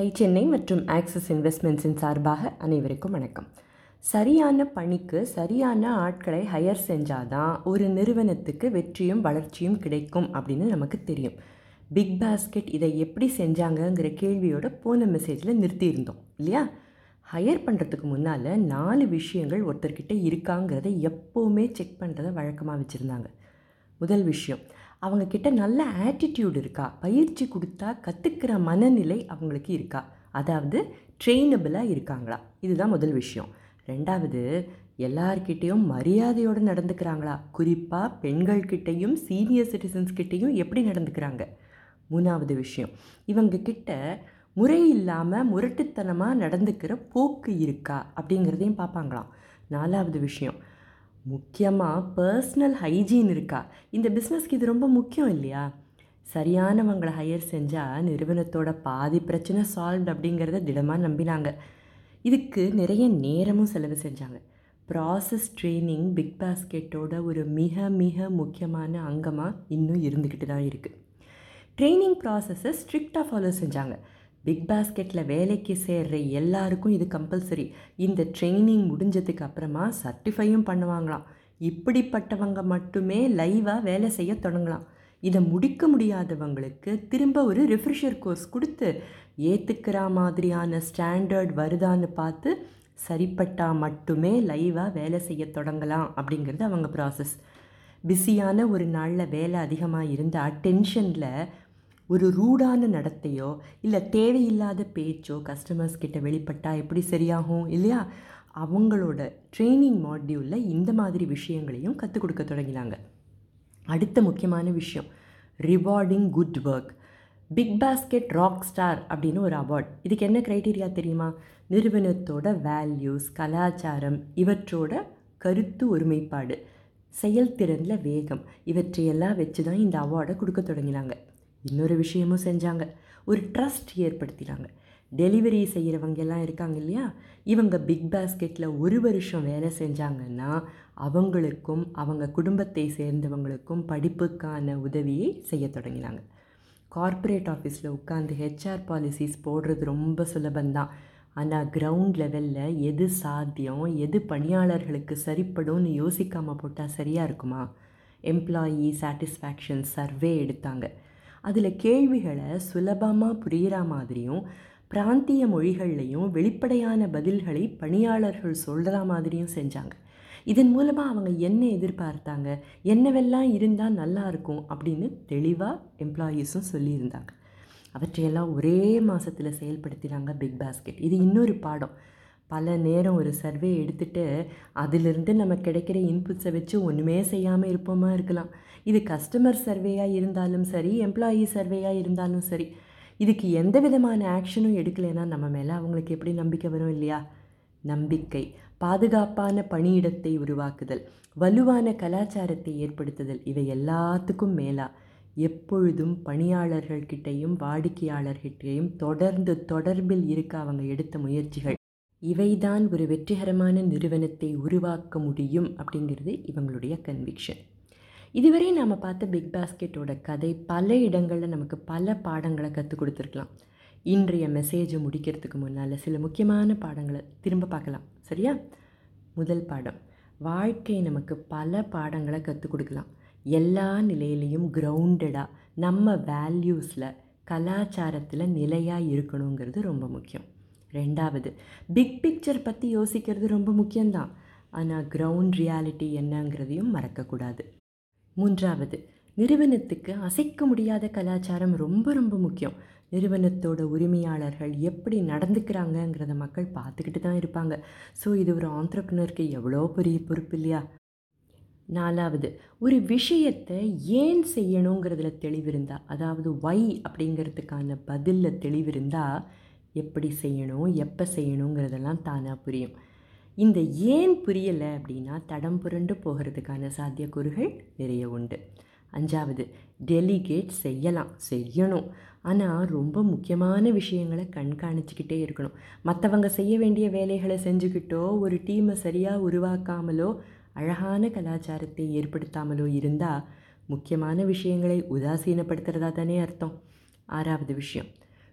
Tie Chennai மற்றும் axis இன்வெஸ்ட்மெண்ட்ஸின் சார்பாக அனைவருக்கும் வணக்கம். சரியான பணிக்கு சரியான ஆட்களை ஹையர் செஞ்சாதான் ஒரு நிறுவனத்துக்கு வெற்றியும் வளர்ச்சியும் கிடைக்கும் அப்படின்னு நமக்கு தெரியும். பிக் பாஸ்கெட் இதை எப்படி செஞ்சாங்கங்கிற கேள்வியோட போன மெசேஜில் நிறுத்தியிருந்தோம் இல்லையா? ஹையர் பண்ணுறதுக்கு முன்னால் நாலு விஷயங்கள் ஒருத்தர்கிட்ட இருக்காங்கிறத எப்போவுமே செக் பண்ணுறத வழக்கமாக வச்சுருந்தாங்க. முதல் விஷயம். அவங்கக்கிட்ட நல்ல ஆட்டிடியூட் இருக்கா? பயிற்சி கொடுத்தா கற்றுக்கிற மனநிலை அவங்களுக்கு இருக்கா? அதாவது ட்ரெயினபிளாக இருக்காங்களா? இதுதான் முதல் விஷயம். ரெண்டாவது எல்லார்கிட்டேயும் மரியாதையோடு நடந்துக்கிறாங்களா? குறிப்பாக பெண்கள்கிட்டையும் சீனியர் சிட்டிசன்ஸ்கிட்டையும் எப்படி நடந்துக்கிறாங்க? மூணாவது விஷயம் இவங்கக்கிட்ட முறை இல்லாமல் முரட்டுத்தனமாக நடந்துக்கிற போக்கு இருக்கா? அப்படிங்கிறதையும் பார்ப்பாங்களாம். நாலாவது விஷயம் முக்கியமாக பர்சனல் ஹைஜீன் இருக்கா? இந்த பிஸ்னஸ்க்கு இது ரொம்ப முக்கியம் இல்லையா? சரியானவங்களை ஹையர் செஞ்சால் நிறுவனத்தோட பாதி பிரச்சனை சால்வ் அப்படிங்கிறத திடமாக நம்பினாங்க. இதுக்கு நிறைய நேரமும் செலவு செஞ்சாங்க. ப்ராசஸ் ட்ரெயினிங் பிக் பாஸ்கெட்டோட ஒரு மிக மிக முக்கியமான அங்கமாக இன்னும் இருந்துக்கிட்டு தான் இருக்குது ட்ரைனிங் ப்ராசஸை ஸ்ட்ரிக்டாக ஃபாலோ செஞ்சாங்க. பிக் பாஸ்கெட்டில் வேலைக்கு சேர்ற எல்லாருக்கும் இது கம்பல்சரி. இந்த ட்ரைனிங் முடிஞ்சதுக்கு அப்புறமா சர்டிஃபையும் பண்ணுவாங்களாம். இப்படிப்பட்டவங்க மட்டுமே லைவாக வேலை செய்ய தொடங்கலாம். இதை முடிக்க முடியாதவங்களுக்கு திரும்ப ஒரு ரிஃப்ரெஷர் கோர்ஸ் கொடுத்து ஏற்றுக்கிற மாதிரியான ஸ்டாண்டர்ட் வருதான்னு பார்த்து சரிப்பட்டால் மட்டுமே லைவாக வேலை செய்ய தொடங்கலாம் அப்படிங்கிறது அவங்க ப்ராசஸ் பிஸியான ஒரு நாளில் வேலை அதிகமாக இருந்தால் டென்ஷனில் ஒரு ரூடான நடத்தையோ இல்லை தேவையில்லாத பேச்சோ கஸ்டமர்ஸ் கிட்ட வெளிப்பட்டால் எப்படி சரியாகும் இல்லையா? அவங்களோட ட்ரைனிங் மாட்யூலில் இந்த மாதிரி விஷயங்களையும் கற்றுக் கொடுக்க தொடங்கினாங்க. அடுத்த முக்கியமான விஷயம் rewarding good work big basket rock star அப்படின்னு ஒரு அவார்ட் இதுக்கு என்ன க்ரைட்டீரியா தெரியுமா? நிறுவனத்தோட வேல்யூஸ் கலாச்சாரம் இவற்றோட கருத்து ஒருமைப்பாடு செயல்திறனில் வேகம் இவற்றையெல்லாம் வச்சு தான் இந்த அவார்டை கொடுக்க தொடங்கினாங்க. இன்னொரு விஷயமும் செஞ்சாங்க. ஒரு ட்ரஸ்ட் ஏற்படுத்தினாங்க. டெலிவரி செய்கிறவங்க எல்லாம் இருக்காங்க இல்லையா? இவங்க பிக் பாஸ்கெட்டில் ஒரு வருஷம் வேலை செஞ்சாங்கன்னா அவங்களுக்கும் அவங்க குடும்பத்தை சேர்ந்தவங்களுக்கும் படிப்புக்கான உதவியை செய்ய தொடங்கினாங்க. கார்ப்பரேட் ஆஃபீஸில் உட்காந்து ஹெச்ஆர் பாலிசிஸ் போடுறது ரொம்ப சுலபந்தான் ஆனால் கிரவுண்ட் லெவலில் எது சாத்தியம் எது பணியாளர்களுக்கு சரிப்படும்னு யோசிக்காமல் போட்டால் சரியாக இருக்குமா? எம்ப்ளாயி சாட்டிஸ்ஃபேக்ஷன் சர்வே எடுத்தாங்க. அதில் கேள்விகளை சுலபமாக புரிகிற மாதிரியும் பிராந்திய மொழிகள்லையும் வெளிப்படையான பதில்களை பணியாளர்கள் சொல்கிற மாதிரியும் செஞ்சாங்க. இதன் மூலமாக அவங்க என்ன எதிர்பார்த்தாங்க? என்னவெல்லாம் இருந்தால் நல்லாயிருக்கும் அப்படின்னு தெளிவாக எம்ப்ளாயீஸும் சொல்லியிருந்தாங்க. அவற்றையெல்லாம் ஒரே மாதத்தில் செயல்படுத்தினாங்க பிக் பாஸ்கெட். இது இன்னொரு பாடம். பல நேரம் ஒரு சர்வே எடுத்துகிட்டு அதிலிருந்து நம்ம கிடைக்கிற இன்புட்ஸை வச்சு ஒன்றுமே செய்யாமல் இருப்போமா இருக்கலாம். இது கஸ்டமர் சர்வேயாக இருந்தாலும் சரி எம்ப்ளாயி சர்வேயாக இருந்தாலும் சரி இதுக்கு எந்த விதமான ஆக்ஷனும் எடுக்கலைன்னா நம்ம மேலே அவங்களுக்கு எப்படி நம்பிக்கை வரும் இல்லையா? நம்பிக்கை பாதுகாப்பான பணியிடத்தை உருவாக்குதல் வலுவான கலாச்சாரத்தை ஏற்படுத்துதல் இவை எல்லாத்துக்கும் மேலாக எப்பொழுதும் பணியாளர்கள்கிட்டையும் வாடிக்கையாளர்கிட்டையும் தொடர்ந்து தொடர்பில் இருக்க அவங்க எடுத்த முயற்சிகள். இவைதான் ஒரு வெற்றிகரமான நிறுவனத்தை உருவாக்க முடியும் அப்படிங்கிறது இவங்களுடைய கன்விக்ஷன் இதுவரை நாம் பார்த்த பிக் பாஸ்கெட்டோட கதை பல இடங்களில் நமக்கு பல பாடங்களை கற்றுக் கொடுத்துருக்கலாம். இன்றைய மெசேஜை முடிக்கிறதுக்கு முன்னால் சில முக்கியமான பாடங்களை திரும்ப பார்க்கலாம். சரியா? முதல் பாடம். வாழ்க்கை நமக்கு பல பாடங்களை கற்றுக் கொடுக்கலாம். எல்லா நிலையிலையும் கிரவுண்டடாக நம்ம வேல்யூஸில் கலாச்சாரத்தில் நிலையாக இருக்கணுங்கிறது ரொம்ப முக்கியம். ரெண்டாவது பிக் பிக்சர் பற்றி யோசிக்கிறது ரொம்ப முக்கியம்தான். ஆனால் கிரவுண்ட் ரியாலிட்டி என்னங்கிறதையும் மறக்கக்கூடாது. மூன்றாவது நிறுவனத்துக்கு அசைக்க முடியாத கலாச்சாரம் ரொம்ப ரொம்ப முக்கியம். நிறுவனத்தோட உரிமையாளர்கள் எப்படி நடந்துக்கிறாங்கங்கிறத மக்கள் பார்த்துக்கிட்டு தான் இருப்பாங்க. ஸோ இது ஒரு ஆண்டர்ப்ரினருக்கு எவ்வளோ பெரிய பொறுப்பு இல்லையா? நாலாவது ஒரு விஷயத்தை ஏன் செய்யணுங்கிறதுல தெளிவிருந்தா அதாவது ஒய் அப்படிங்கிறதுக்கான பதிலில் தெளிவிருந்தா எப்படி செய்யணும் எப்போ செய்யணுங்கிறதெல்லாம் தானாக புரியும். இந்த ஏன் புரியலை அப்படின்னா தடம் புரண்டு போகிறதுக்கான சாத்தியக்கூறுகள் நிறைய உண்டு. அஞ்சாவது டெலிகேட் செய்யலாம் செய்யணும். ஆனால் ரொம்ப முக்கியமான விஷயங்களை கண்காணிச்சிக்கிட்டே இருக்கணும். மற்றவங்க செய்ய வேண்டிய வேலைகளை செஞ்சுக்கிட்டோ ஒரு டீமை சரியாக உருவாக்காமலோ அழகான கலாச்சாரத்தை ஏற்படுத்தாமலோ இருந்தால் முக்கியமான விஷயங்களை உதாசீனப்படுத்துகிறதா தானே அர்த்தம். ஆறாவது விஷயம்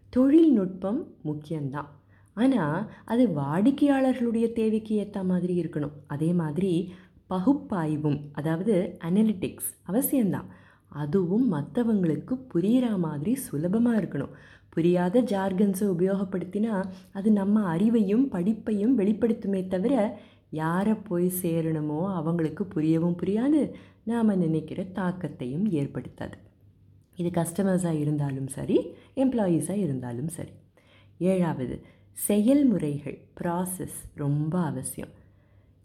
தொழில்நுட்பம் முக்கியம்தான். ஆனால் அது வாடிக்கையாளர்களுடைய தேவைக்கு ஏற்ற மாதிரி இருக்கணும். அதே மாதிரி பகுப்பாய்வும் அதாவது அனலிட்டிக்ஸ் அவசியம்தான். அதுவும் மற்றவங்களுக்கு புரிகிற மாதிரி சுலபமாக இருக்கணும். புரியாத ஜார்கன்ஸை உபயோகப்படுத்தினா அது நம்ம அறிவையும் படிப்பையும் வெளிப்படுத்துமே தவிர யாரை போய் சேரணுமோ அவங்களுக்கு புரியவும் புரியாது. நாம் நினைக்கிற தாக்கத்தையும் ஏற்படுத்தாது. இது கஸ்டமர்ஸாக இருந்தாலும் சரி எம்ப்ளாயீஸாக இருந்தாலும் சரி. ஏழாவது செயல்முறைகள் ப்ராசஸ் ரொம்ப அவசியம்.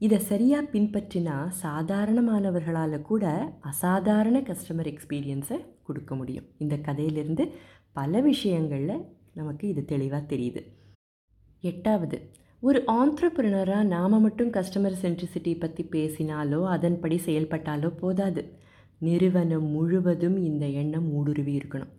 இதை சரியாக பின்பற்றினா சாதாரணமானவர்களால் கூட அசாதாரண கஸ்டமர் எக்ஸ்பீரியன்ஸை கொடுக்க முடியும். இந்த கதையிலிருந்து பல விஷயங்களில் நமக்கு இது தெளிவாக தெரியுது. எட்டாவது ஒரு ஆண்ட்ரப்ரினராக நாம் மட்டும் கஸ்டமர் சென்ட்ரிசிட்டி பற்றி பேசினாலோ அதன்படி செயல்பட்டாலோ போதாது. நிறுவனம் முழுவதும் இந்த எண்ணம் ஊடுருவி இருக்கணும்.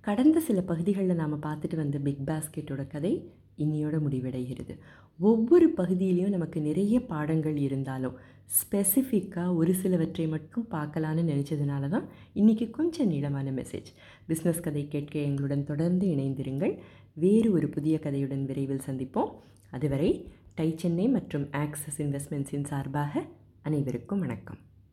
கடந்த சில பகுதிகளில் நாம் பார்த்துட்டு வந்த பிக் பாஸ்கெட்டோட கதை இன்னியோட முடிவடைகிறது. ஒவ்வொரு பகுதியிலையும் நமக்கு நிறைய பாடங்கள் இருந்தாலும் ஸ்பெசிஃபிக்காக ஒரு சிலவற்றை மட்டும் பார்க்கலான்னு நினச்சதுனால தான் இன்றைக்கி கொஞ்சம் நீளமான மெசேஜ் பிஸ்னஸ் கதை கேட்க எங்களுடன் தொடர்ந்து இணைந்திருங்கள். வேறு ஒரு புதிய கதையுடன் விரைவில் சந்திப்போம். அதுவரை டை சென்னை மற்றும் ஆக்சஸ் இன்வெஸ்ட்மெண்ட்ஸின் சார்பாக அனைவருக்கும் வணக்கம்.